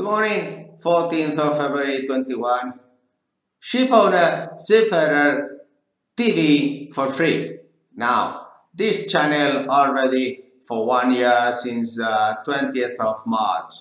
Good morning, 14th of February 21. Ship owner Seafarer TV for free. Now, this channel already for one year since uh, 20th of March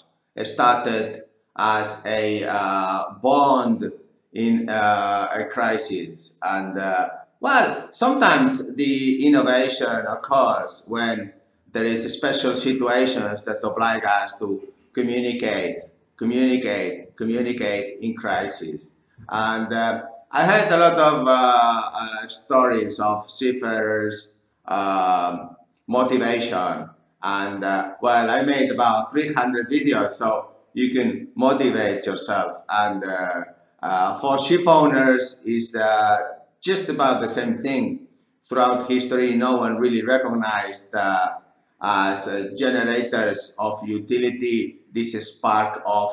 started as a uh, bond in uh, a crisis and uh, well sometimes the innovation occurs when there is special situations that oblige us to communicate communicate, communicate in crisis. And uh, I heard a lot of uh, uh, stories of seafarers' um, motivation. And uh, well, I made about 300 videos, so you can motivate yourself. And uh, for ship owners, is just about the same thing. Throughout history, no one really recognized as generators of utility. This spark of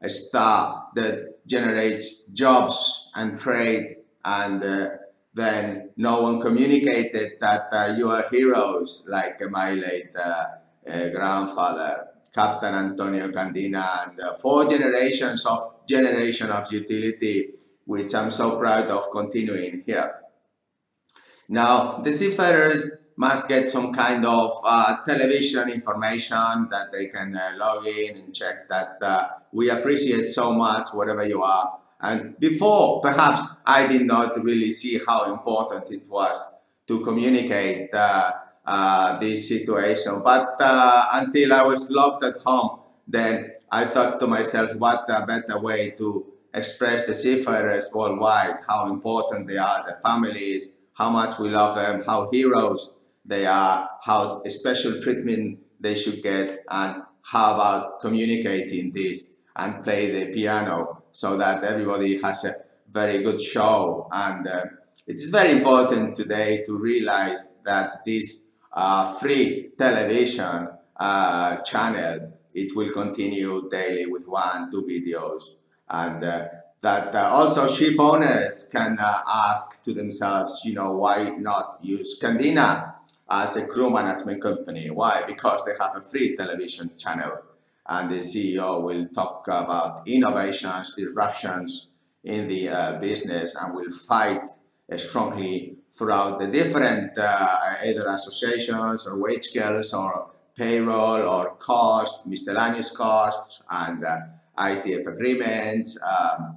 a star that generates jobs and trade and uh, then no one communicated that uh, you are heroes like my late uh, uh grandfather captain antonio candina and uh, four generations of generation of utility which i'm so proud of continuing here. Now the seafarers must get some kind of uh, television information that they can uh, log in and check that uh, we appreciate so much whatever you are. And before, perhaps I did not really see how important it was to communicate uh, uh, this situation. But uh, until I was locked at home, then I thought to myself, what a better way to express the seafarers worldwide, how important they are, their families, how much we love them, how heroes they are, how special treatment they should get, and how about communicating this and play the piano so that everybody has a very good show. And uh, it is very important today to realize that this uh, free television uh, channel, it will continue daily with one, two videos. And uh, that uh, also ship owners can uh, ask to themselves, you know, why not use Candina as a crew management company. Why? Because they have a free television channel and the CEO will talk about innovations, disruptions in the uh, business and will fight uh, strongly throughout the different uh, either associations or wage scales or payroll or cost, miscellaneous costs and uh, ITF agreements, um,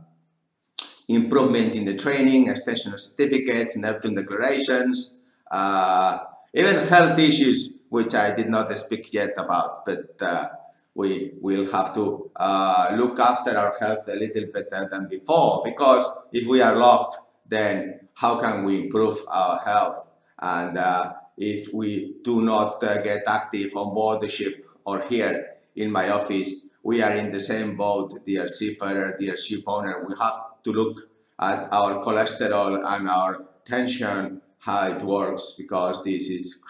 improvement in the training, extension of certificates, Neptune declarations, uh, even health issues, which I did not speak yet about, but uh, we will have to uh, look after our health a little better than before because if we are locked, then how can we improve our health? And uh, if we do not uh, get active on board the ship or here in my office, we are in the same boat, dear seafarer, dear ship owner. We have to look at our cholesterol and our tension how it works because this is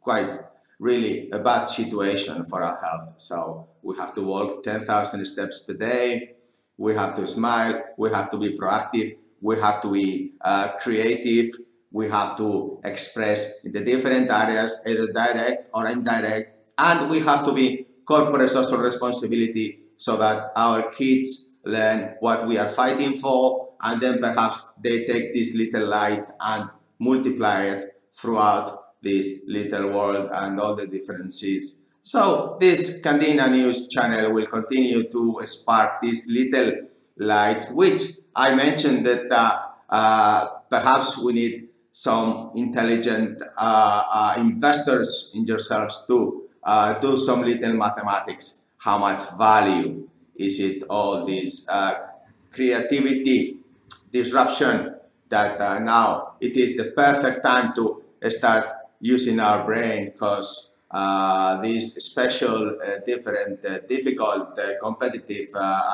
quite really a bad situation for our health. So we have to walk 10,000 steps per day. We have to smile. We have to be proactive. We have to be uh, creative. We have to express in the different areas, either direct or indirect. And we have to be corporate social responsibility so that our kids learn what we are fighting for and then perhaps they take this little light and multiply it throughout this little world and all the differences. So this Candina News channel will continue to spark these little lights, which I mentioned that uh, uh, perhaps we need some intelligent uh, uh investors in yourselves to uh, do some little mathematics. How much value is it all this uh, creativity, disruption, that uh, now it is the perfect time to start using our brain because uh, these special, uh, different, uh, difficult, uh, competitive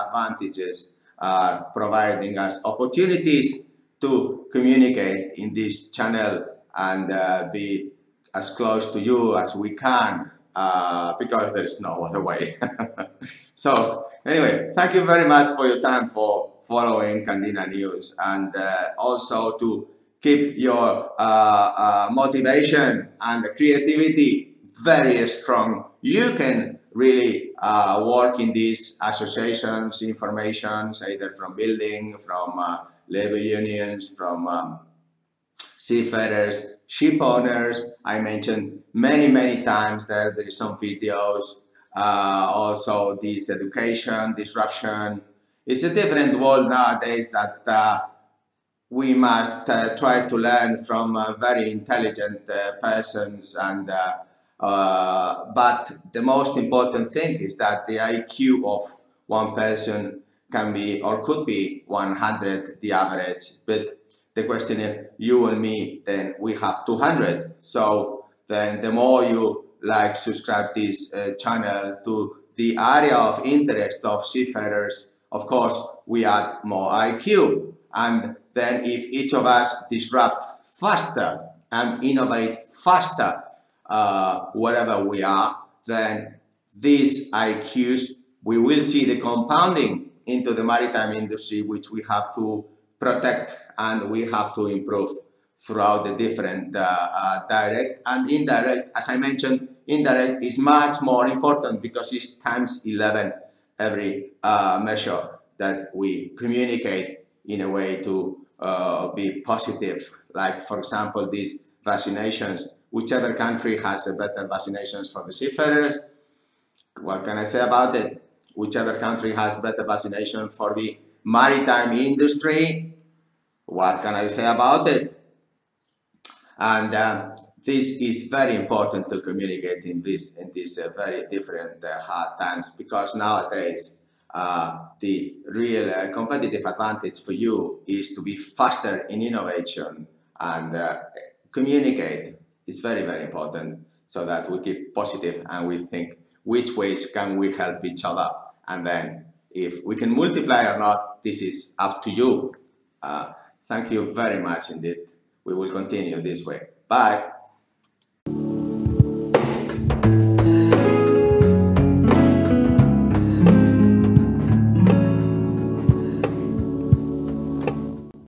advantages are providing us opportunities to communicate in this channel and be as close to you as we can uh, because there's no other way. so anyway, thank you very much for your time for following Candina News and uh, also to keep your uh, uh motivation and creativity very strong. You can really uh, work in these associations, informations, either from building, from labor unions, from um, seafarers, ship owners. I mentioned many, many times there. There is some videos. Uh, also, this education disruption. It's a different world nowadays that uh, we must uh, try to learn from uh, very intelligent uh, persons and uh, but the most important thing is that the IQ of one person can be or could be 100 the average but the question is you and me then we have 200 so then the more you like subscribe this uh, channel to the area of interest of seafarers of course we add more IQ and then if each of us disrupt faster and innovate faster uh, wherever we are, then these IQs, we will see the compounding into the maritime industry, which we have to protect and we have to improve throughout the different uh, uh, direct and indirect. As I mentioned, indirect is much more important because it's times 11 every uh, measure that we communicate in a way to be positive. Like, for example, these vaccinations. Whichever country has a better vaccinations for the seafarers, what can I say about it? Whichever country has better vaccination for the maritime industry, what can I say about it? And uh, this is very important to communicate in this in these uh, very different uh, hard times because nowadays uh, the real uh, competitive advantage for you is to be faster in innovation and uh, communicate is very, very important so that we keep positive and we think which ways can we help each other. And then if we can multiply or not, this is up to you. Uh, thank you very much indeed. We will continue this way. Bye.